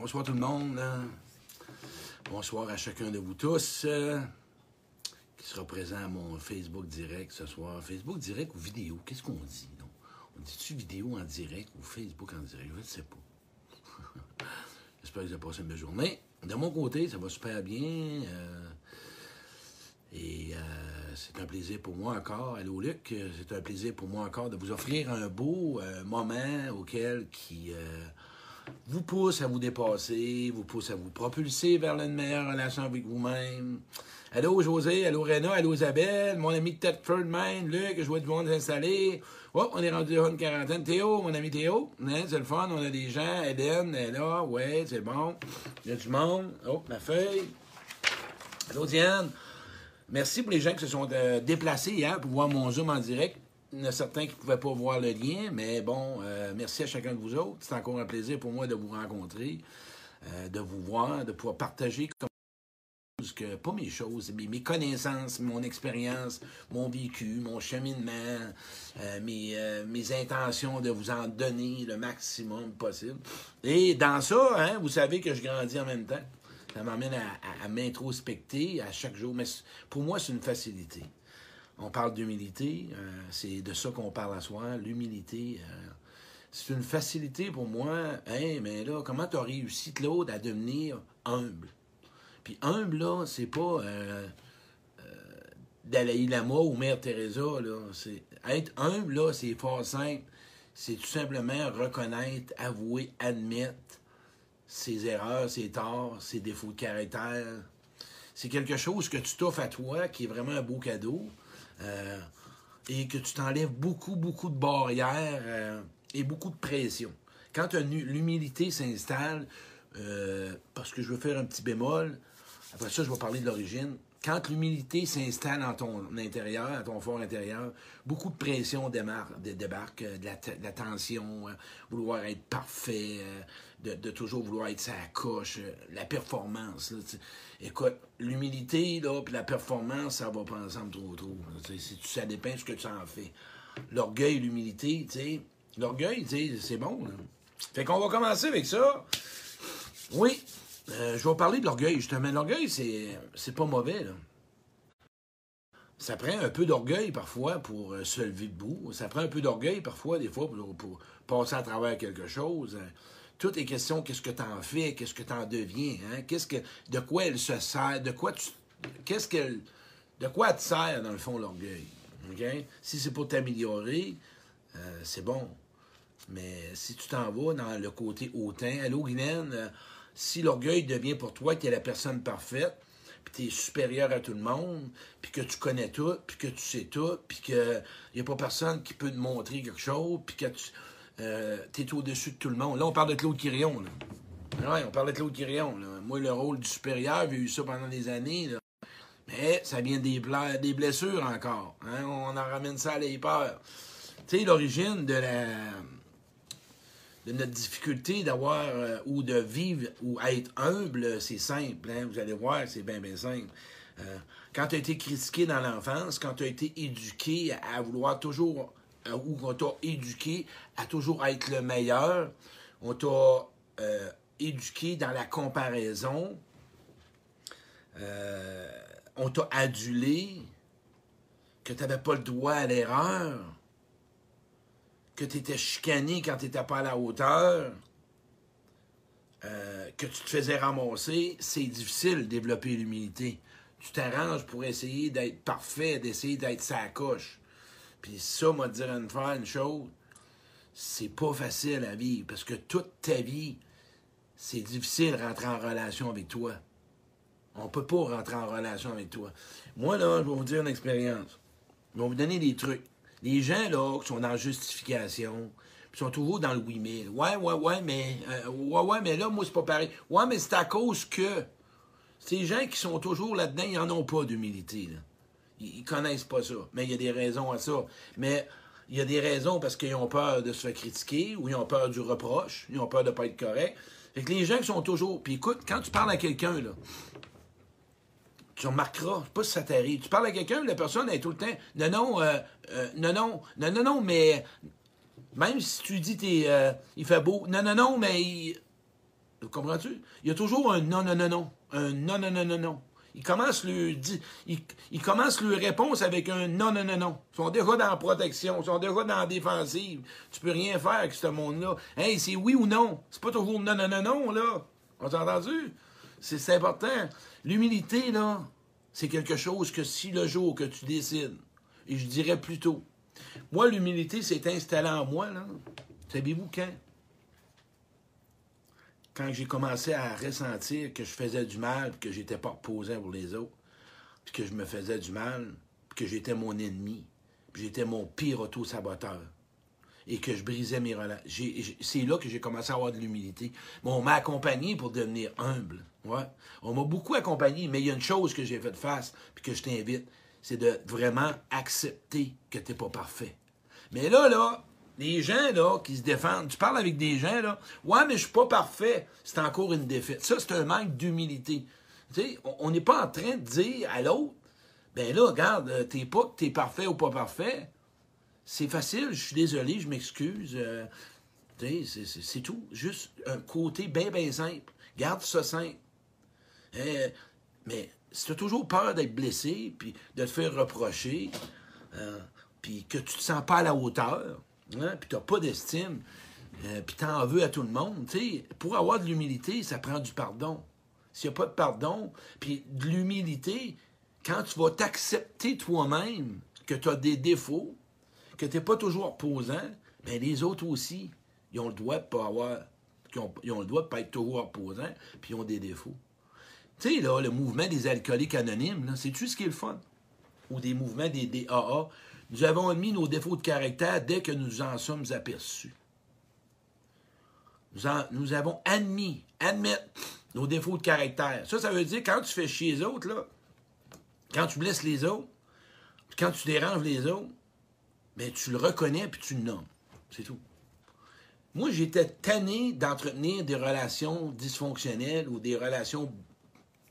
bonsoir tout le monde. Bonsoir à chacun de vous tous euh, qui sera présent à mon Facebook direct ce soir. Facebook direct ou vidéo, qu'est-ce qu'on dit? On dit-tu vidéo en direct ou Facebook en direct? Je ne sais pas. J'espère que vous avez passé une belle journée. De mon côté, ça va super bien. euh, et euh, c'est un plaisir pour moi encore, allô Luc, c'est un plaisir pour moi encore de vous offrir un beau moment auquel qui vous pousse à vous dépasser, vous pousse à vous propulser vers une meilleure relation avec vous-même. Allô José, allô Rena, allô Isabelle, mon ami Tedford Maine, Luc, je vois du monde s'installer. Oh, on est rendu à une quarantaine. Théo, mon ami Théo, hein, c'est le fun, on a des gens. Eden est là, ouais, c'est bon. Il y a du monde. Oh, ma feuille. Allô Diane. Merci pour les gens qui se sont euh, déplacés hier pour voir mon Zoom en direct. Il y en a certains qui ne pouvaient pas voir le lien, mais bon, euh, merci à chacun de vous autres. C'est encore un plaisir pour moi de vous rencontrer, euh, de vous voir, de pouvoir partager comme que pas mes choses, mais mes connaissances, mon expérience, mon vécu, mon cheminement, euh, mes, mes intentions de vous en donner le maximum possible. Et dans ça, hein, vous savez que je grandis en même temps. Ça m'amène à, m'introspecter à chaque jour. Mais pour moi, c'est une facilité. On parle d'humilité, euh, c'est de ça qu'on parle à soi, l'humilité. euh, c'est une facilité pour moi. Hey, mais là, comment tu as réussi, Claude, à devenir humble? Puis humble, là, c'est pas euh, Dalai Lama ou Mère Teresa, là. C'est, être humble, là, c'est fort simple. C'est tout simplement reconnaître, avouer, admettre ses erreurs, ses torts, ses défauts de caractère. C'est quelque chose que tu t'offres à toi, qui est vraiment un beau cadeau, euh, et que tu t'enlèves beaucoup, beaucoup de barrières euh, et beaucoup de pression. Quand l'humilité s'installe, euh, parce que je veux faire un petit bémol, après ça, je vais parler de l'origine. Quand l'humilité s'installe en ton intérieur, à ton fort intérieur, beaucoup de pression démarre, dé- débarque, euh, de la, tension, euh, vouloir être parfait, euh, de, toujours vouloir être sa coche, la performance. Écoute, l'humilité, puis la performance, ça va pas ensemble trop trop. Si tu- ça dépend ce que tu en fais. L'orgueil, l'humilité, tu sais. L'orgueil, c'est bon. là. Fait qu'on va commencer avec ça. Oui, euh, je vais parler de l'orgueil, justement. L'orgueil, c'est, pas mauvais. Ça prend un peu d'orgueil parfois pour euh, se lever debout. Ça prend un peu d'orgueil parfois, des fois, pour, pour passer à travers quelque chose. Euh, Tout est question qu'est-ce que tu en fais, qu'est-ce que tu en deviens, hein? Qu'est-ce que, de quoi elle se sert, de quoi tu, de quoi te sert dans le fond l'orgueil? Si c'est pour t'améliorer, euh, c'est bon. Mais si tu t'en vas dans le côté hautain, allô Guylaine, si l'orgueil devient pour toi que tu es la personne parfaite, puis tu es supérieur à tout le monde, puis que tu connais tout, puis que tu sais tout, puis qu'il n'y a pas personne qui peut te montrer quelque chose, puis que tu es au-dessus de tout le monde. Là, on parle de Claude Quirion. Là. Ouais, on parle de Claude Quirion. Moi, le rôle du supérieur, j'ai eu ça pendant des années. là. Mais ça vient des, blessures encore. hein. On en ramène ça à peurs. Tu sais, l'origine de la notre difficulté d'avoir euh, ou de vivre ou être humble, c'est simple. hein. Vous allez voir, c'est bien, bien simple. Euh, quand tu as été critiqué dans l'enfance, quand tu as été éduqué à, vouloir toujours, euh, ou qu'on t'a éduqué à toujours être le meilleur, on t'a éduqué dans la comparaison, on t'a adulé, que tu n'avais pas le droit à l'erreur que tu étais chicané quand tu n'étais pas à la hauteur, euh, que tu te faisais ramasser, c'est difficile de développer l'humilité. Tu t'arranges pour essayer d'être parfait, d'essayer d'être sa coche. Puis ça, m'a dire une fois une chose, c'est pas facile à vivre parce que toute ta vie, c'est difficile de rentrer en relation avec toi. On peut pas rentrer en relation avec toi. Moi, là, je vais vous dire une expérience. Je vais vous donner des trucs. Les gens, là, qui sont dans la justification, puis sont toujours dans le oui, mais. Ouais, ouais, ouais, mais. euh, ouais, ouais, mais là, moi, c'est pas pareil. Ouais, mais c'est à cause que. Ces gens qui sont toujours là-dedans, ils n'en ont pas d'humilité, là. Ils, ils connaissent pas ça. Mais il y a des raisons à ça. Mais il y a des raisons parce qu'ils ont peur de se faire critiquer ou ils ont peur du reproche, ils ont peur de pas être correct. Fait que les gens qui sont toujours. Puis écoute, quand tu parles à quelqu'un, là, tu remarqueras, je sais pas si ça t'arrive. Tu parles à quelqu'un, la personne est tout le temps. Non, non, euh, euh, non, non, non, non, non, mais même si tu dis t'es, euh, il fait beau, non, non, non, mais Comprends-tu? Il y a toujours un non, non, non, non. Un non, non, non, non, non. Il commence le, il, commence le réponse avec un non, non, non, non. Ils sont déjà dans la protection, ils sont déjà dans la défensive. Tu peux rien faire avec ce monde-là. Hey, c'est oui ou non. C'est pas toujours non, non, non, non, là. On t'a entendu? C'est important. L'humilité, là, c'est quelque chose que si le jour que tu décides, et je dirais plutôt, moi, l'humilité s'est installée en moi, là. Savez-vous quand? Quand j'ai commencé à ressentir que je faisais du mal, que j'étais pas reposant pour les autres, que je me faisais du mal, que j'étais mon ennemi, puis j'étais mon pire auto-saboteur, et que je brisais mes relations. C'est là que j'ai commencé à avoir de l'humilité. Mais on m'a accompagné pour devenir humble. Ouais. On m'a beaucoup accompagné, mais il y a une chose que j'ai fait face, puis que je t'invite, c'est de vraiment accepter que tu n'es pas parfait. Mais là, là, les gens là, qui se défendent, tu parles avec des gens, là, ouais, mais je suis pas parfait, c'est encore une défaite. Ça, c'est un manque d'humilité. Tu on n'est pas en train de dire à l'autre, ben là, regarde, euh, t'es pas t'es parfait ou pas parfait. C'est facile, je suis désolé, je m'excuse. Euh, c'est tout. Juste un côté bien, bien simple. Garde ça simple. Euh, mais si tu as toujours peur d'être blessé, puis de te faire reprocher, euh, puis que tu te sens pas à la hauteur, hein, puis tu n'as pas d'estime, euh, puis tu en veux à tout le monde, pour avoir de l'humilité, ça prend du pardon. S'il n'y a pas de pardon, puis de l'humilité, quand tu vas t'accepter toi-même que tu as des défauts, que tu n'es pas toujours opposant, bien les autres aussi, ils ont le droit de pas avoir, ils ont, pas être toujours opposants, puis ils ont des défauts. Tu sais, là, le mouvement des alcooliques anonymes, c'est-tu ce qui est le fun? Ou des mouvements des, des AA. Nous avons admis nos défauts de caractère dès que nous en sommes aperçus. Nous, nous avons admis, admettre nos défauts de caractère. Ça, ça veut dire quand tu fais chier les autres, là, quand tu blesses les autres, quand tu déranges les autres, ben, tu le reconnais puis tu le nommes. C'est tout. Moi, j'étais tanné d'entretenir des relations dysfonctionnelles ou des relations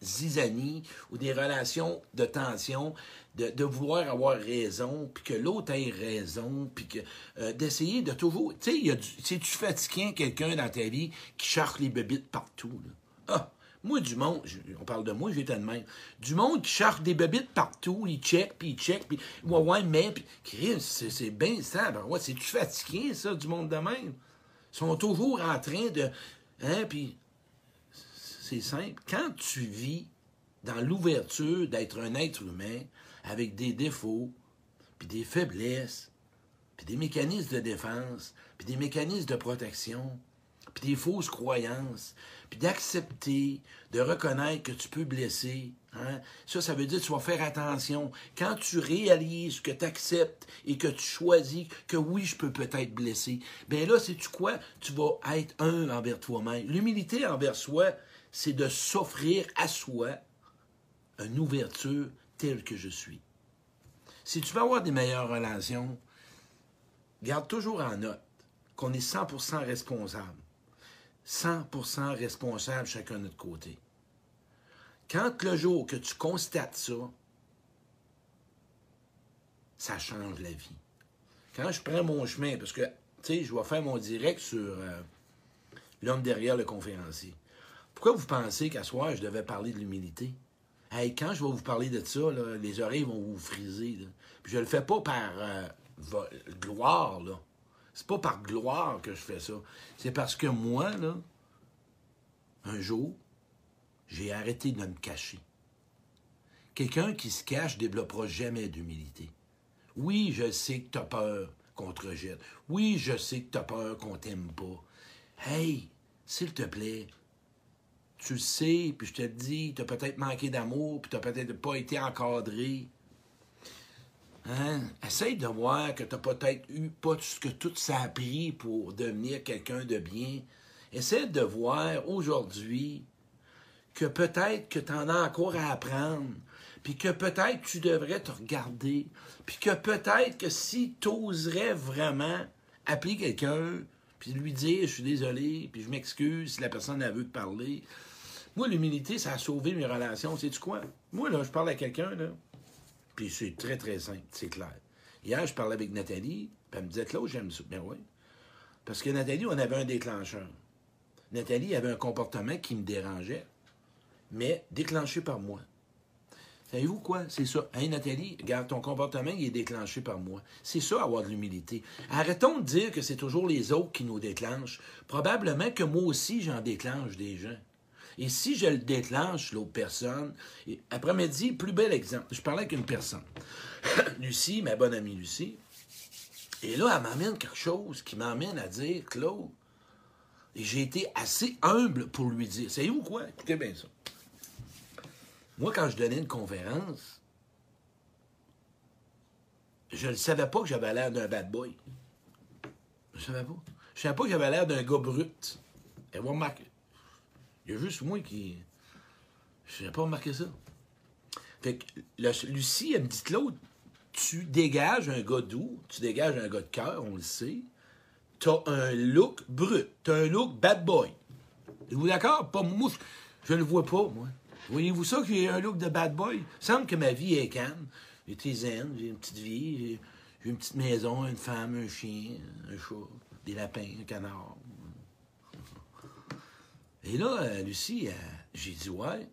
zizanie ou des relations de tension, de, vouloir avoir raison, puis que l'autre ait raison, puis que euh, d'essayer de toujours... Tu sais, c'est-tu fatiguant quelqu'un dans ta vie qui cherche les bébites partout? Ah! Moi, du monde, on parle de moi, j'étais de même. Du monde qui cherche des bébites partout, il check, puis il check, puis ouais, ouais, mais, puis c'est bien ça. Ben, ouais, c'est-tu fatiguant, ça, du monde de même? Ils sont toujours en train de. Hein, puis c'est simple. Quand tu vis dans l'ouverture d'être un être humain avec des défauts, puis des faiblesses, puis des mécanismes de défense, puis des mécanismes de protection, puis des fausses croyances, puis d'accepter, de reconnaître que tu peux blesser. Hein? Ça, ça veut dire que tu vas faire attention. Quand tu réalises que tu acceptes et que tu choisis que oui, je peux peut-être blesser, bien là, c'est tu quoi? Tu vas être un envers toi-même. L'humilité envers soi, c'est de s'offrir à soi une ouverture telle que je suis. Si tu veux avoir des meilleures relations, garde toujours en note qu'on est 100% responsable. 100% responsable chacun de notre côté. Quand le jour que tu constates ça, ça change la vie. Quand je prends mon chemin, parce que, tu sais, je vais faire mon direct sur euh, l'homme derrière le conférencier. Pourquoi vous pensez qu'à soir, je devais parler de l'humilité? Hey, quand je vais vous parler de ça, les oreilles vont vous friser. Je le fais pas par euh, gloire, là. C'est pas par gloire que je fais ça. C'est parce que moi, là, un jour, j'ai arrêté de me cacher. Quelqu'un qui se cache ne développera jamais d'humilité. Oui, je sais que tu as peur qu'on te rejette. Oui, je sais que tu as peur qu'on t'aime pas. Hey, s'il te plaît, tu le sais, puis je te le dis, tu as peut-être manqué d'amour, puis tu n'as peut-être pas été encadré. Hein? Essaye de voir que tu n'as peut-être eu pas tout ce que tout ça a pris pour devenir quelqu'un de bien. Essaye de voir aujourd'hui que peut-être que tu en as encore à apprendre, puis que peut-être tu devrais te regarder, puis que peut-être que si tu oserais vraiment appeler quelqu'un, puis lui dire je suis désolé, puis je m'excuse si la personne a veut parler, moi, l'humilité, ça a sauvé mes relations. Sais-tu quoi? Moi, là, je parle à quelqu'un, là, puis c'est très, très simple, c'est clair. Hier, je parlais avec Nathalie, puis elle me disait, Claude, j'aime ça. Ben oui. Parce que Nathalie, on avait un déclencheur. Nathalie avait un comportement qui me dérangeait, mais déclenché par moi. Savez-vous quoi? C'est ça. Hey Nathalie, regarde, ton comportement, il est déclenché par moi. C'est ça, avoir de l'humilité. Arrêtons de dire que c'est toujours les autres qui nous déclenchent. Probablement que moi aussi, j'en déclenche des gens. Et si je le déclenche, l'autre personne, après-midi, plus bel exemple. Je parlais avec une personne. Lucie, ma bonne amie Lucie. Et là, elle m'amène quelque chose qui m'amène à dire, Claude, et j'ai été assez humble pour lui dire. Savez-vous quoi? Écoutez bien ça. Moi, quand je donnais une conférence, je ne savais pas que j'avais l'air d'un bad boy. Je ne savais pas. Je ne savais pas que j'avais l'air d'un gars brut. Et vous remarquez. Il y a juste moi qui. Je n'avais pas remarqué ça. Fait que Lucie, elle me dit Claude, tu dégages un gars doux, tu dégages un gars de cœur, on le sait. Tu as un look brut, tu as un look bad boy. Êtes-vous d'accord? Pas moi, je ne le vois pas, moi. Voyez-vous ça, qu'il y a un look de bad boy? Il semble que ma vie est calme. J'ai zen, j'ai une petite vie, j'ai une petite maison, une femme, un chien, un chat, des lapins, un canard. Et là, euh, Lucie, j'ai dit ouais.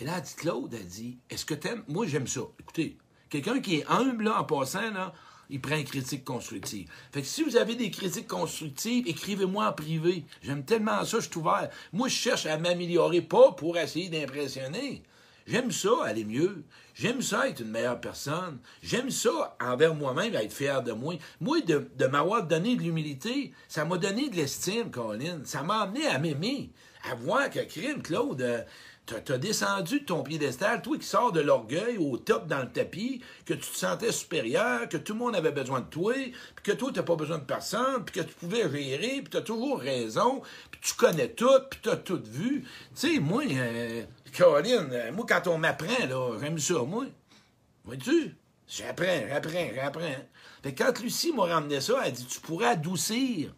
Et là, elle dit Claude, elle dit Est-ce que t'aimes? Moi, j'aime ça. Écoutez, quelqu'un qui est humble, là, en passant, là, il prend une critique constructive. Fait que si vous avez des critiques constructives, écrivez-moi en privé. J'aime tellement ça, je suis ouvert. Moi, je cherche à m'améliorer, pas pour essayer d'impressionner. J'aime ça, aller mieux. J'aime ça, être une meilleure personne. J'aime ça, envers moi-même, être fier de moi. Moi, de, m'avoir donné de l'humilité, ça m'a donné de l'estime, Colin. Ça m'a amené à m'aimer, à voir que crime, Claude, euh, tu as descendu de ton piédestal, toi qui sors de l'orgueil au top dans le tapis, que tu te sentais supérieur, que tout le monde avait besoin de toi, puis que toi, tu n'as pas besoin de personne, puis que tu pouvais gérer, puis tu as toujours raison, puis tu connais tout, puis tu as tout vu. Tu sais, moi, euh, Caroline, euh, moi, quand on m'apprend, là, j'aime ça, moi. Vois-tu? J'apprends, j'apprends, j'apprends. Fait quand Lucie m'a ramené ça, elle dit Tu pourrais adoucir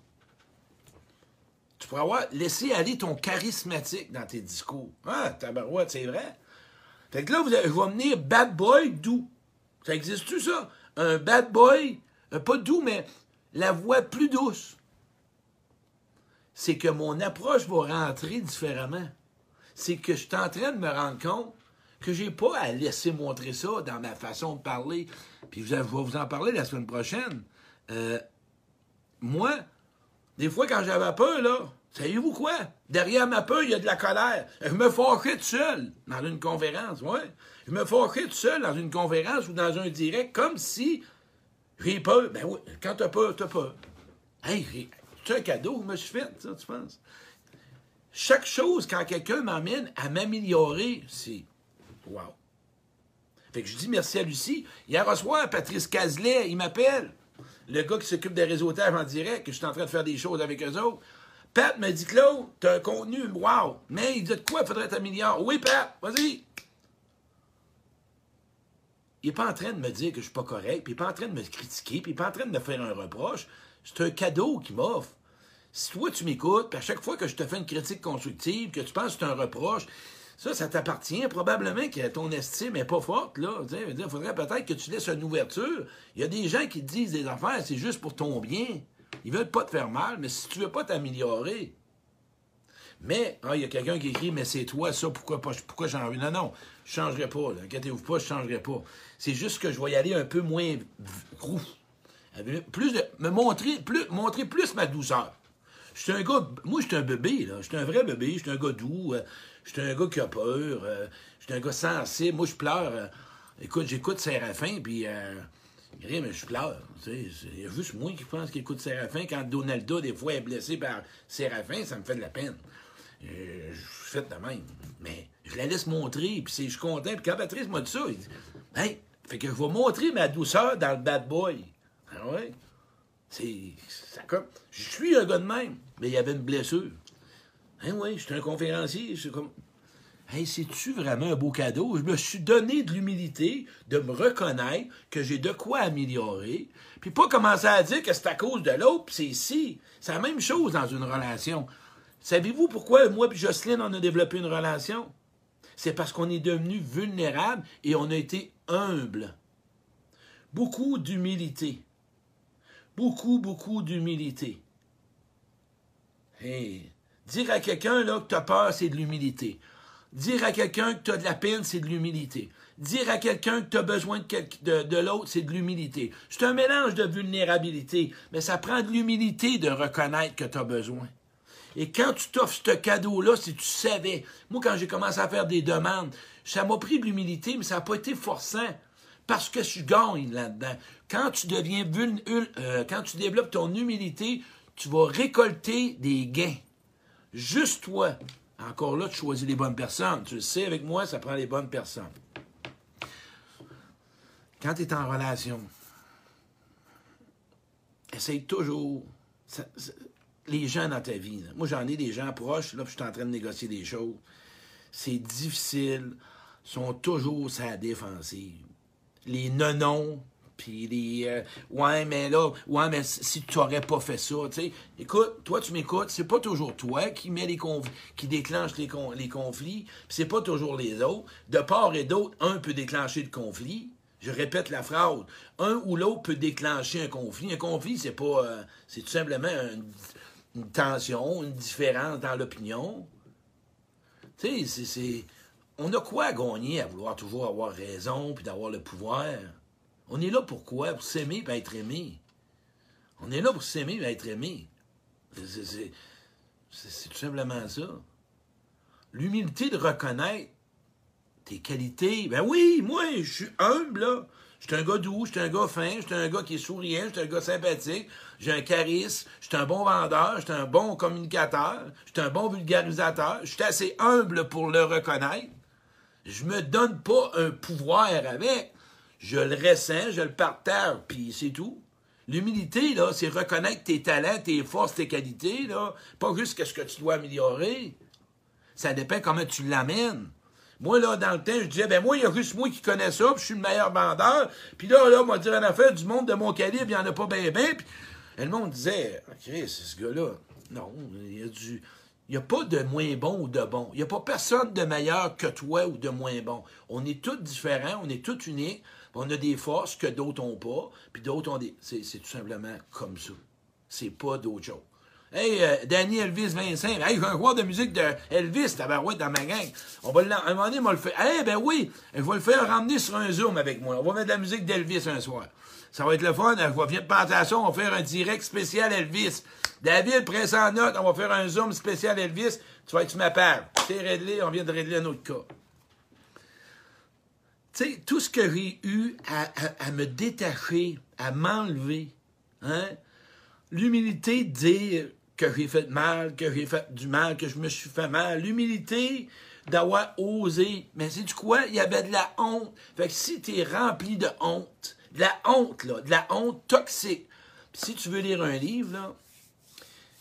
tu avoir laissé aller ton charismatique dans tes discours. Ah, tabarouette, c'est vrai. Fait que là, je vais venir bad boy doux. Ça existe-tu, ça? Un bad boy, euh, pas doux, mais la voix plus douce. C'est que mon approche va rentrer différemment. C'est que je suis en train de me rendre compte que j'ai pas à laisser montrer ça dans ma façon de parler. Puis je vais vous en parler la semaine prochaine. Euh, moi, des fois, quand j'avais peur, là, savez-vous quoi? Derrière ma peur, il y a de la colère. Je me fâchais tout seul dans une conférence, ouais. Je me fâchais tout seul dans une conférence ou dans un direct, comme si j'ai peur. Ben oui, quand t'as peur, t'as peur. Hey, c'est un cadeau que je me suis fait, ça, tu penses? Chaque chose, quand quelqu'un m'amène à m'améliorer, c'est wow. Fait que je dis merci à Lucie. Hier soir, Patrice Cazelet, il m'appelle le gars qui s'occupe des réseautages en direct, que je suis en train de faire des choses avec eux autres. Pat me dit, Claude, t'as un contenu, wow. Mais il dit de quoi il faudrait t'améliorer? Oui, Pat, vas-y. Il n'est pas en train de me dire que je suis pas correct, puis il n'est pas en train de me critiquer, puis il n'est pas en train de me faire un reproche. C'est un cadeau qu'il m'offre. Si toi, tu m'écoutes, puis à chaque fois que je te fais une critique constructive, que tu penses que c'est un reproche, ça, ça t'appartient. Probablement que ton estime n'est pas forte, là. Il faudrait peut-être que tu laisses une ouverture. Il y a des gens qui te disent des affaires, c'est juste pour ton bien. Ils veulent pas te faire mal, mais si tu veux pas t'améliorer. Mais, ah, il y a quelqu'un qui écrit, mais c'est toi, ça, pourquoi pas, pourquoi j'en Non, non, je changerai pas, inquiétez-vous pas, je changerai pas. C'est juste que je vais y aller un peu moins gros. Plus de, me montrer, plus, montrer plus ma douceur. Je suis un gars, moi, je suis un bébé, là. Je suis un vrai bébé, je suis un gars doux. J'étais un gars qui a peur. Euh, J'étais un gars sensible. Moi, je pleure. Euh, écoute, j'écoute Séraphin, puis euh, rien, mais je pleure. Il y a juste moi qui pense qu'il écoute Séraphin. Quand Donaldo, des fois, est blessé par Séraphin, ça me fait de la peine. je fais de même. Mais je la laisse montrer, puis je suis content. Puis quand Patrice m'a dit ça, il dit Hey, fait que je vais montrer ma douceur dans le bad boy. Ah ouais? C'est. Je suis un gars de même, mais il y avait une blessure. Hein, oui, je suis un conférencier. Je comme. Hey, c'est-tu vraiment un beau cadeau? Je me suis donné de l'humilité de me reconnaître que j'ai de quoi améliorer, puis pas commencer à dire que c'est à cause de l'autre, puis c'est ici. C'est la même chose dans une relation. Savez-vous pourquoi moi et Jocelyne, on a développé une relation? C'est parce qu'on est devenu vulnérable et on a été humble. Beaucoup d'humilité. Beaucoup, beaucoup d'humilité. Hey, Dire à quelqu'un là, que tu as peur, c'est de l'humilité. Dire à quelqu'un que tu as de la peine, c'est de l'humilité. Dire à quelqu'un que tu as besoin de, l'autre, c'est de l'humilité. C'est un mélange de vulnérabilité, mais ça prend de l'humilité de reconnaître que tu as besoin. Et quand tu t'offres ce cadeau-là, si tu savais, moi quand j'ai commencé à faire des demandes, ça m'a pris de l'humilité, mais ça n'a pas été forçant parce que je gagne là-dedans. Quand tu deviens euh, quand tu développes ton humilité, tu vas récolter des gains. Juste toi. Encore là, tu choisis les bonnes personnes. Tu le sais, avec moi, ça prend les bonnes personnes. Quand tu es en relation, essaye toujours. les gens dans ta vie. Moi, j'en ai des gens proches, là, puis je suis en train de négocier des choses. C'est difficile. sont toujours sa défensive. Les non puis les euh, ouais mais là ouais mais si tu n'aurais pas fait ça tu sais. Écoute toi tu m'écoutes c'est pas toujours toi qui met les qui déclenche les, les conflits c'est pas toujours les autres. De part et d'autre un peut déclencher le conflit. Je répète la phrase. Un ou l'autre peut déclencher un conflit. Un conflit c'est pas euh, c'est tout simplement une, tension une différence dans l'opinion. Tu sais c'est on a quoi à gagner à vouloir toujours avoir raison puis d'avoir le pouvoir? On est là pour quoi? Pour s'aimer et être aimé. On est là pour s'aimer et être aimé. C'est tout simplement ça. L'humilité de reconnaître tes qualités. Ben oui, moi, je suis humble. Je suis un gars doux, je suis un gars fin, je suis un gars qui est souriant, je suis un gars sympathique, j'ai un charisme, je suis un bon vendeur, je suis un bon communicateur, je suis un bon vulgarisateur, je suis assez humble pour le reconnaître. Je me donne pas un pouvoir avec je le ressens, je le partage, puis c'est tout. L'humilité, là, c'est reconnaître tes talents, tes forces, tes qualités, là. Pas juste ce que tu dois améliorer. Ça dépend comment tu l'amènes. Moi, là, dans le temps, je disais, ben moi, il y a juste moi qui connais ça, puis je suis le meilleur vendeur. Puis là, là, moi, dire en affaire du monde de mon calibre, il n'y en a pas bien, bien. Puis le monde disait, OK, c'est ce gars-là. Non, il y a du. Il n'y a pas de moins bon ou de bon. Il n'y a pas personne de meilleur que toi ou de moins bon. On est tous différents, on est tous uniques. On a des forces que d'autres n'ont pas, puis d'autres ont des. C'est tout simplement comme ça. C'est pas d'autre chose. Hey, euh, Danny Elvis Vincent, hey, j'ai un joueur de musique de Elvis, tabarouette, dans ma gang. On va un moment donné, on va le faire. Eh ben oui, je vais le faire ramener sur un Zoom avec moi. On va mettre de la musique d'Elvis un soir. Ça va être le fun. Je vais venir à ça. On va faire un direct spécial Elvis. David, presse en note. On va faire un Zoom spécial Elvis. Tu vas être sur ma page. C'est réglé. On vient de régler un autre cas sais, tout ce que j'ai eu à, me détacher, à m'enlever, hein, l'humilité de dire que j'ai fait mal, que j'ai fait du mal, que je me suis fait mal, l'humilité d'avoir osé. Mais c'est du quoi? Il y avait de la honte. Fait que si tu es rempli de honte, de la honte, de la honte toxique, si tu veux lire un livre,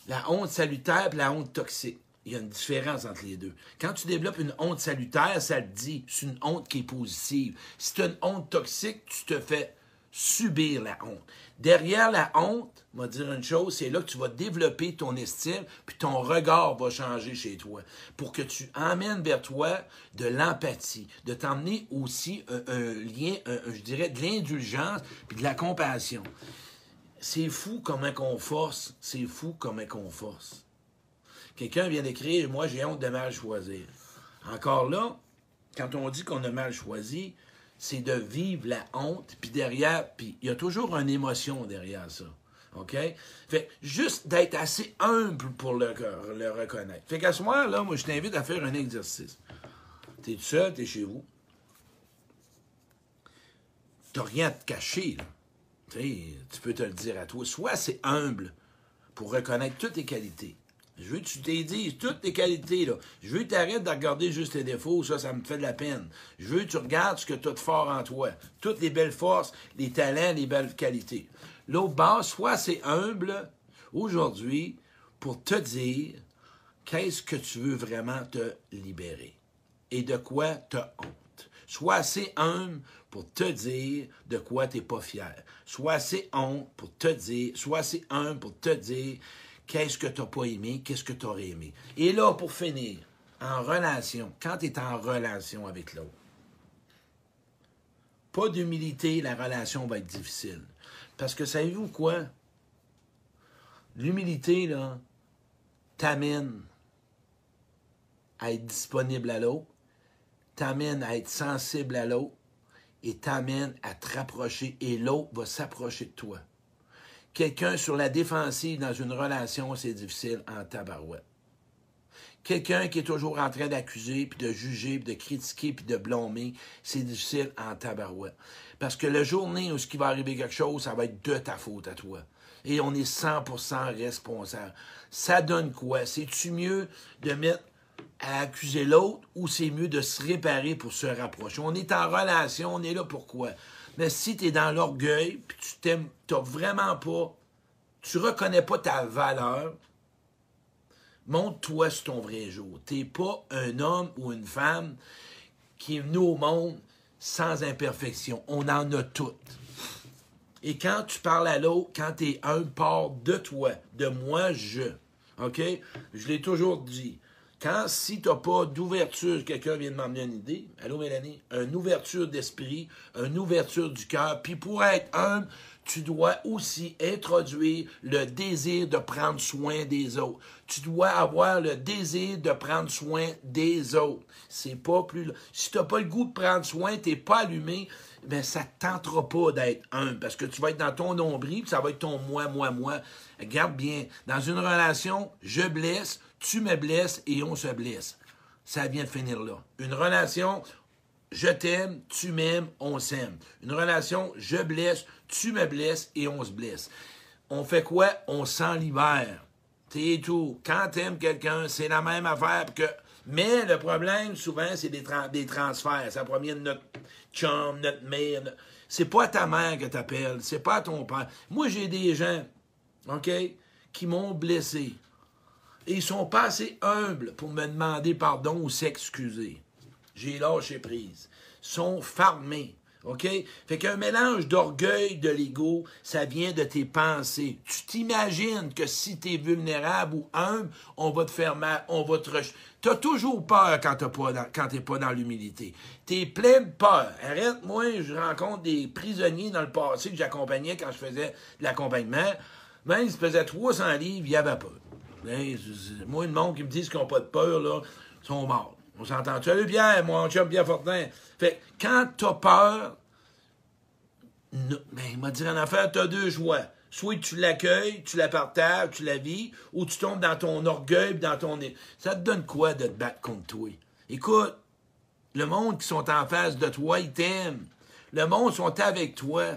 la honte salutaire la honte toxique il y a une différence entre les deux. Quand tu développes une honte salutaire, ça te dit, c'est une honte qui est positive. Si tu une honte toxique, tu te fais subir la honte. Derrière la honte, on va dire une chose, c'est là que tu vas développer ton estime, puis ton regard va changer chez toi, pour que tu emmènes vers toi de l'empathie, de t'emmener aussi un, lien, je dirais, de l'indulgence, puis de la compassion. C'est fou comment qu'on force, c'est fou comment qu'on force. Quelqu'un vient d'écrire Moi, j'ai honte de mal choisir. Encore là, quand on dit qu'on a mal choisi, c'est de vivre la honte, puis derrière, puis il y a toujours une émotion derrière ça. OK? Fait juste d'être assez humble pour le, reconnaître. Fait qu'à ce moment-là, moi, je t'invite à faire un exercice. T'es tout seul, t'es chez vous. T'as rien à te cacher, là. tu peux te le dire à toi. Sois assez humble pour reconnaître toutes tes qualités. Je veux que tu t'aies toutes tes qualités. Je veux que tu arrêtes de regarder juste tes défauts. Ça, ça me fait de la peine. Je veux que tu regardes ce que tu as de fort en toi. Toutes les belles forces, les talents, les belles qualités. L'autre base, sois assez humble aujourd'hui pour te dire qu'est-ce que tu veux vraiment te libérer et de quoi tu honte. Sois assez humble pour te dire de quoi tu n'es pas fier. Sois assez honte pour te dire, sois assez humble pour te dire Qu'est-ce que tu n'as pas aimé? Qu'est-ce que tu aurais aimé? Et là, pour finir, en relation, quand tu es en relation avec l'autre, pas d'humilité, la relation va être difficile. Parce que savez-vous quoi? L'humilité, là, t'amène à être disponible à l'autre, t'amène à être sensible à l'autre et t'amène à te rapprocher et l'autre va s'approcher de toi. Quelqu'un sur la défensive dans une relation, c'est difficile en tabarouette. Quelqu'un qui est toujours en train d'accuser, puis de juger, puis de critiquer, puis de blâmer, c'est difficile en tabarouette. Parce que le journée où ce qui va arriver quelque chose, ça va être de ta faute à toi. Et on est 100% responsable. Ça donne quoi? C'est-tu mieux de mettre à accuser l'autre ou c'est mieux de se réparer pour se rapprocher? On est en relation, on est là pourquoi? Mais si tu es dans l'orgueil, puis tu t'aimes, tu vraiment pas, tu reconnais pas ta valeur, montre-toi sur ton vrai jour. Tu n'es pas un homme ou une femme qui est venu au monde sans imperfection. On en a toutes. Et quand tu parles à l'autre, quand tu es un part de toi, de moi, je. OK? Je l'ai toujours dit. Quand, si tu n'as pas d'ouverture, quelqu'un vient de m'emmener une idée, allô Mélanie, une ouverture d'esprit, une ouverture du cœur, puis pour être humble, tu dois aussi introduire le désir de prendre soin des autres. Tu dois avoir le désir de prendre soin des autres. C'est pas plus. Si tu n'as pas le goût de prendre soin, tu n'es pas allumé, ben ça ne tentera pas d'être un, parce que tu vas être dans ton nombril, puis ça va être ton moi, moi, moi. Regarde bien, dans une relation, je blesse, tu me blesses et on se blesse. Ça vient de finir là. Une relation, je t'aime, tu m'aimes, on s'aime. Une relation, je blesse, tu me blesses et on se blesse. On fait quoi? On s'en libère. T'es tout. Quand t'aimes quelqu'un, c'est la même affaire que. Mais le problème, souvent, c'est des, des transferts. Ça provient de notre chum, notre mère. C'est pas ta mère que t'appelles, c'est pas ton père. Moi, j'ai des gens, OK, qui m'ont blessé. Ils sont pas assez humbles pour me demander pardon ou s'excuser. J'ai lâché prise. Ils sont farmés. OK? Fait qu'un mélange d'orgueil, de l'ego, ça vient de tes pensées. Tu t'imagines que si tu es vulnérable ou humble, on va te faire mal, on va te rejeter. Tu as toujours peur quand tu n'es pas dans l'humilité. Tu es plein de peur. Arrête, moi, je rencontre des prisonniers dans le passé que j'accompagnais quand je faisais de l'accompagnement. Même ils se faisaient 300 livres, il y avait peur. Moi, le monde qui me dit qu'ils n'ont pas de peur, là, sont morts. On s'entend. Tu as Pierre, mon chum Pierre Fortin. Fait quand tu as peur, ben, il m'a dit en affaire, tu as deux choix. Soit tu l'accueilles, tu la partages, tu la vis, ou tu tombes dans ton orgueil, dans ton. Ça te donne quoi de te battre contre toi? Écoute, le monde qui sont en face de toi, ils t'aiment. Le monde sont avec toi.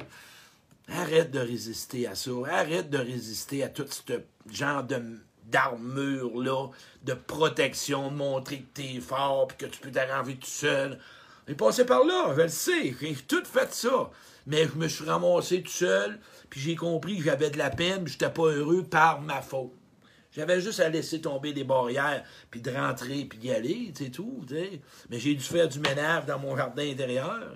Arrête de résister à ça. Arrête de résister à tout ce genre de d'armure-là, de protection, montrer que t'es fort, puis que tu peux t'arranger tout seul. J'ai passé par là, je le sais, j'ai tout fait ça. Mais je me suis ramassé tout seul, puis j'ai compris que j'avais de la peine, puis j'étais pas heureux par ma faute. J'avais juste à laisser tomber des barrières, puis de rentrer, puis d'y aller, c'est tout. Mais j'ai dû faire du ménage dans mon jardin intérieur.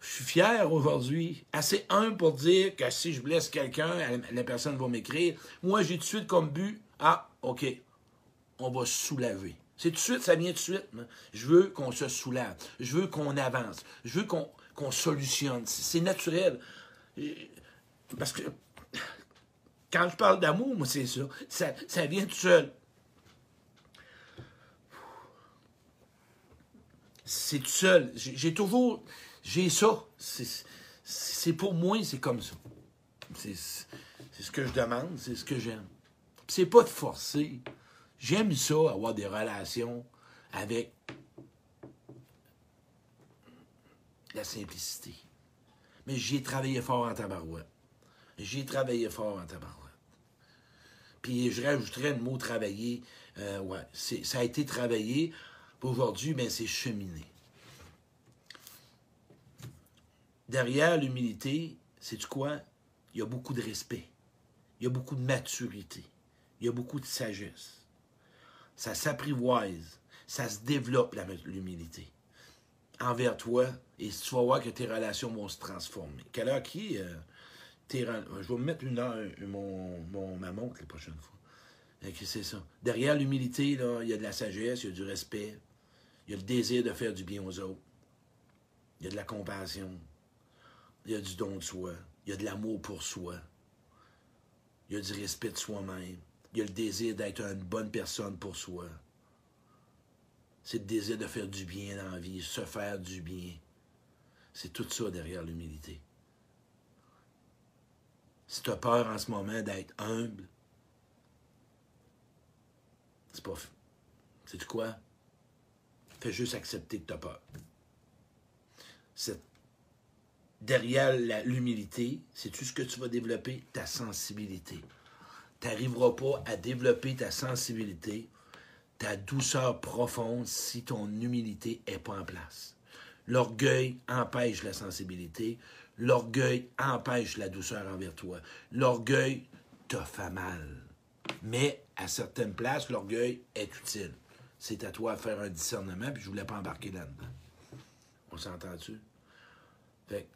Je suis fier aujourd'hui, assez humble pour dire que si je blesse quelqu'un, la personne va m'écrire. Moi, j'ai tout de suite comme but, ah, OK, on va se soulager. C'est tout de suite, ça vient tout de suite. Je veux qu'on se soulage. Je veux qu'on avance. Je veux qu'on solutionne. C'est naturel. Parce que quand je parle d'amour, moi, c'est ça. ça. Ça vient tout seul. C'est tout seul. J'ai toujours j'ai ça. C'est pour moi, c'est comme ça. C'est ce que je demande, c'est ce que j'aime. C'est pas de forcer. J'aime ça, avoir des relations avec la simplicité. Mais j'ai travaillé fort en tabarouette. J'ai travaillé fort en tabarouette. Puis je rajouterais le mot travailler. Euh, ouais, ça a été travaillé. Aujourd'hui, mais ben, c'est cheminé derrière l'humilité, c'est quoi? Il y a beaucoup de respect. Il y a beaucoup de maturité. Il y a beaucoup de sagesse. Ça s'apprivoise. Ça se développe, l'humilité. Envers toi, et tu vas voir que tes relations vont se transformer. Quelle heure qui? Euh, je vais me mettre une heure, mon, mon, ma montre la prochaine fois. C'est ça. Derrière l'humilité, il y a de la sagesse, il y a du respect, il y a le désir de faire du bien aux autres, il y a de la compassion, il y a du don de soi, il y a de l'amour pour soi, il y a du respect de soi-même, il y a le désir d'être une bonne personne pour soi. C'est le désir de faire du bien dans la vie, se faire du bien. C'est tout ça derrière l'humilité. Si tu as peur en ce moment d'être humble, c'est pas. C'est quoi? Fais juste accepter que tu as peur. Derrière l'humilité, tout ce que tu vas développer? Ta sensibilité. Tu n'arriveras pas à développer ta sensibilité, ta douceur profonde si ton humilité n'est pas en place. L'orgueil empêche la sensibilité. L'orgueil empêche la douceur envers toi. L'orgueil te fait mal. Mais à certaines places, l'orgueil est utile. C'est à toi de faire un discernement, puis je ne voulais pas embarquer là-dedans. On s'entend-tu? Fait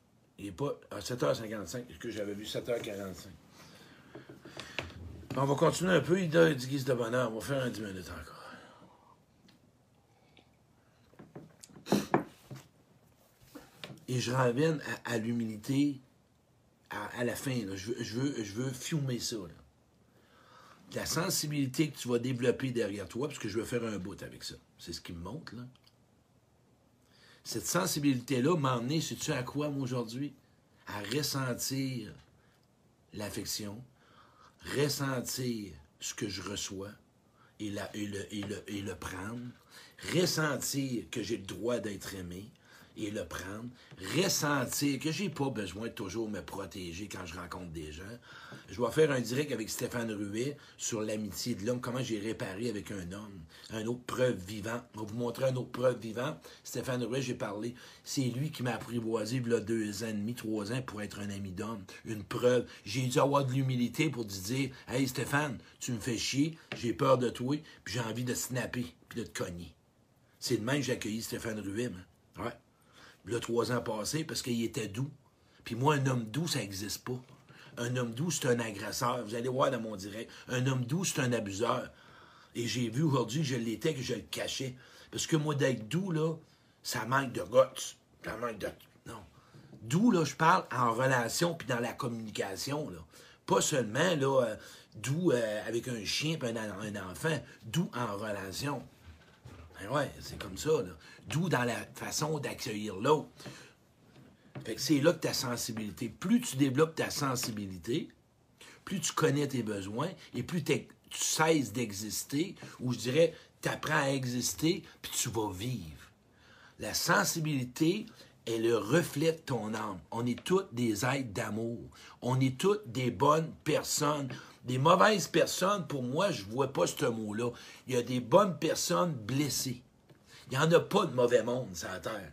il n'est pas à 7h55, que j'avais vu 7h45. On va continuer un peu, il dit guise de bonheur. On va faire un 10 minutes encore. Et je reviens à, l'humilité à, la fin. Je, veux, je, veux, je fumer ça. La sensibilité que tu vas développer derrière toi, parce que je veux faire un bout avec ça. C'est ce qui me montre, là. Cette sensibilité-là m'a emmené, sais-tu à quoi, moi, aujourd'hui? À ressentir l'affection, ressentir ce que je reçois et, et, le, et, le, et le prendre, ressentir que j'ai le droit d'être aimé, et le prendre, ressentir que j'ai pas besoin de toujours me protéger quand je rencontre des gens. Je vais faire un direct avec Stéphane Ruet sur l'amitié de l'homme, comment j'ai réparé avec un homme, un autre preuve vivant. On va vous montrer un autre preuve vivant. Stéphane Ruet, j'ai parlé, c'est lui qui m'a apprivoisé il y a deux ans et demi, trois ans pour être un ami d'homme. Une preuve. J'ai dû avoir de l'humilité pour te dire, hey Stéphane, tu me fais chier, j'ai peur de toi, puis j'ai envie de snapper, puis de te cogner. C'est de même que j'ai accueilli Stéphane Ruet, Ouais le trois ans passés, parce qu'il était doux. Puis moi, un homme doux, ça n'existe pas. Un homme doux, c'est un agresseur. Vous allez voir dans mon direct. Un homme doux, c'est un abuseur. Et j'ai vu aujourd'hui que je l'étais, que je le cachais. Parce que moi, d'être doux, là, ça manque de guts. Ça manque de. Non. Doux, là, je parle en relation puis dans la communication, là. Pas seulement, là, euh, doux euh, avec un chien et un, un, enfant. Doux en relation. Ben ouais, c'est comme ça. D'où dans la façon d'accueillir l'autre. c'est là que ta sensibilité. Plus tu développes ta sensibilité, plus tu connais tes besoins et plus tu cesses d'exister, ou je dirais, tu apprends à exister, puis tu vas vivre. La sensibilité est le reflet de ton âme. On est toutes des êtres d'amour. On est toutes des bonnes personnes. Des mauvaises personnes, pour moi, je ne vois pas ce mot-là. Il y a des bonnes personnes blessées. Il n'y en a pas de mauvais monde sur la terre.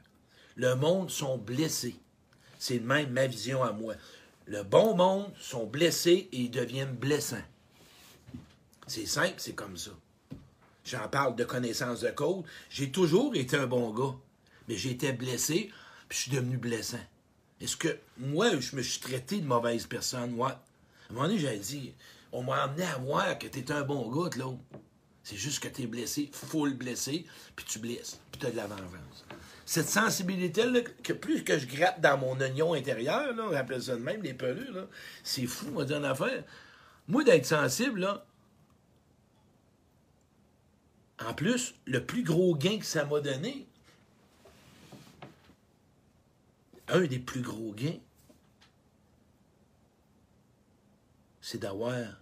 Le monde sont blessés. C'est même ma vision à moi. Le bon monde sont blessés et ils deviennent blessants. C'est simple, c'est comme ça. J'en parle de connaissance de code. J'ai toujours été un bon gars, mais j'ai été blessé, puis je suis devenu blessant. Est-ce que moi, je me suis traité de mauvaise personne? Moi, à un moment donné, j'avais dit, on m'a amené à voir que étais un bon gars l'autre. C'est juste que tu es blessé, full blessé, puis tu blesses, puis tu as de la vengeance. Cette sensibilité-là, que plus que je gratte dans mon oignon intérieur, là, on appelle ça de même, les pelures, c'est fou, on dire une affaire. Moi, d'être sensible, là, en plus, le plus gros gain que ça m'a donné, un des plus gros gains, c'est d'avoir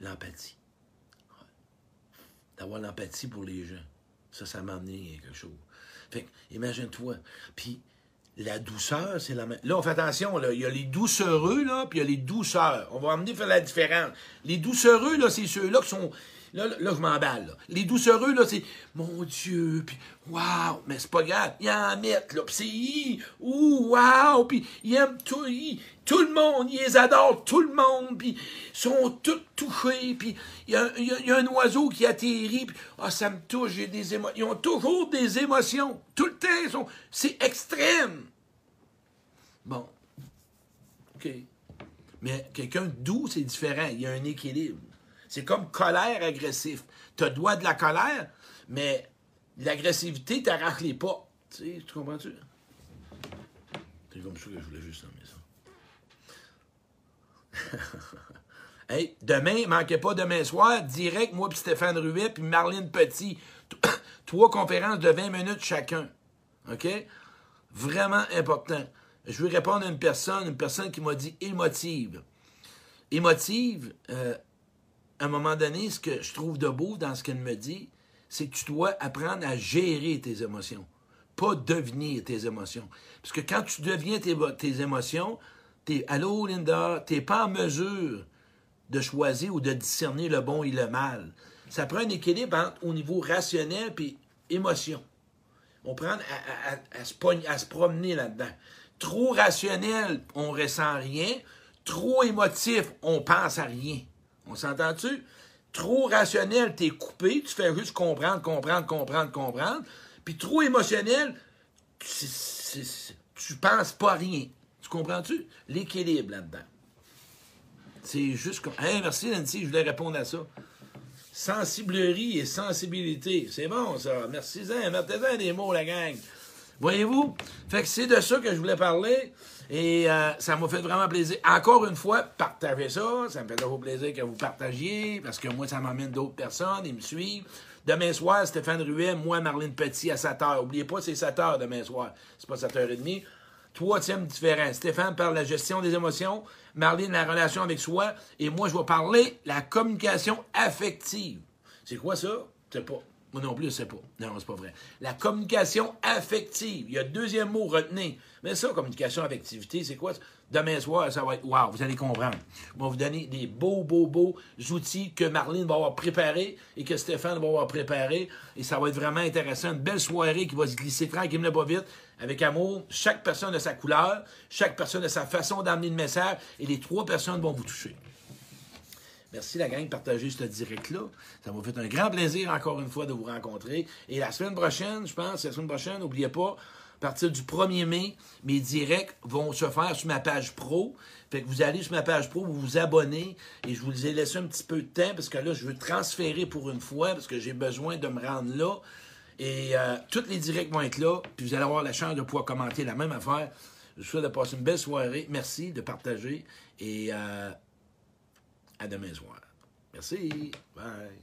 l'empathie d'avoir l'empathie pour les gens. Ça, ça m'a amené quelque chose. Fait imagine-toi. Puis, la douceur, c'est la même. Là, on fait attention, là. Il y a les doucereux, là, puis il y a les douceurs. On va amener faire la différence. Les doucereux, là, c'est ceux-là qui sont Là, là, je m'emballe. Les doucereux, là, c'est mon Dieu, puis waouh, mais c'est pas grave, ils en mettent, là, puis c'est ouh, waouh, puis ils aiment tout, tout le monde, ils les adorent, tout le monde, puis ils sont tous touchés, puis il y, a un oiseau qui atterrit, puis ah, ça me touche, j'ai des émotions. Ils ont toujours des émotions, tout le temps, c'est extrême. Bon, OK. Mais quelqu'un doux, c'est différent, il y a un équilibre. C'est comme colère agressif. Tu as droit de la colère, mais l'agressivité t'arrache les pas. Tu, sais, tu comprends-tu? C'est comme ça que je voulais juste nommer ça. hey, demain, manquez pas demain soir, direct, moi puis Stéphane Ruet puis Marlène Petit. Trois conférences de 20 minutes chacun. OK? Vraiment important. Je veux répondre à une personne, une personne qui m'a dit émotive. Émotive, euh, à un moment donné, ce que je trouve de beau dans ce qu'elle me dit, c'est que tu dois apprendre à gérer tes émotions, pas devenir tes émotions. Parce que quand tu deviens tes, émotions, t'es Allô, Linda, t'es pas en mesure de choisir ou de discerner le bon et le mal. Ça prend un équilibre entre, au niveau rationnel et émotion. On prend à, se, promener là-dedans. Trop rationnel, on ressent rien. Trop émotif, on pense à rien. On s'entend-tu? Trop rationnel, t'es coupé, tu fais juste comprendre, comprendre, comprendre, comprendre. Puis trop émotionnel, tu, tu penses pas à rien. Tu comprends-tu? L'équilibre là-dedans. C'est juste comme. Hey, merci Nancy, je voulais répondre à ça. Sensiblerie et sensibilité. C'est bon, ça. Merci-en. Mettez-en des mots, la gang. Voyez-vous? Fait que c'est de ça que je voulais parler. Et euh, ça m'a fait vraiment plaisir. Encore une fois, partagez ça. Ça me fait toujours plaisir que vous partagiez, parce que moi, ça m'amène d'autres personnes. Ils me suivent. Demain soir, Stéphane Ruet, moi, Marlène Petit, à 7 h. N'oubliez pas, c'est 7 h demain soir. C'est pas 7h30. Trois thèmes différents. Stéphane parle de la gestion des émotions, Marlene la relation avec soi, et moi je vais parler la communication affective. C'est quoi ça? C'est pas. Moi non plus, je sais pas. Non, c'est pas vrai. La communication affective. Il y a deuxième mot, retenez. Mais ça, communication affectivité, c'est quoi? Demain soir, ça va être wow, vous allez comprendre. Je vais vous donner des beaux, beaux, beaux outils que Marlene va avoir préparés et que Stéphane va avoir préparés. Et ça va être vraiment intéressant. Une belle soirée qui va se glisser tranquillement pas vite, avec amour. Chaque personne a sa couleur, chaque personne a sa façon d'amener le message et les trois personnes vont vous toucher. Merci la gang de partager ce direct-là. Ça m'a fait un grand plaisir encore une fois de vous rencontrer. Et la semaine prochaine, je pense, la semaine prochaine, n'oubliez pas, à partir du 1er mai, mes directs vont se faire sur ma page pro. Fait que vous allez sur ma page pro, vous vous abonnez et je vous ai laissé un petit peu de temps parce que là, je veux transférer pour une fois parce que j'ai besoin de me rendre là. Et euh, tous les directs vont être là, puis vous allez avoir la chance de pouvoir commenter la même affaire. Je vous souhaite de passer une belle soirée. Merci de partager et euh, à demain soir. Merci. Bye.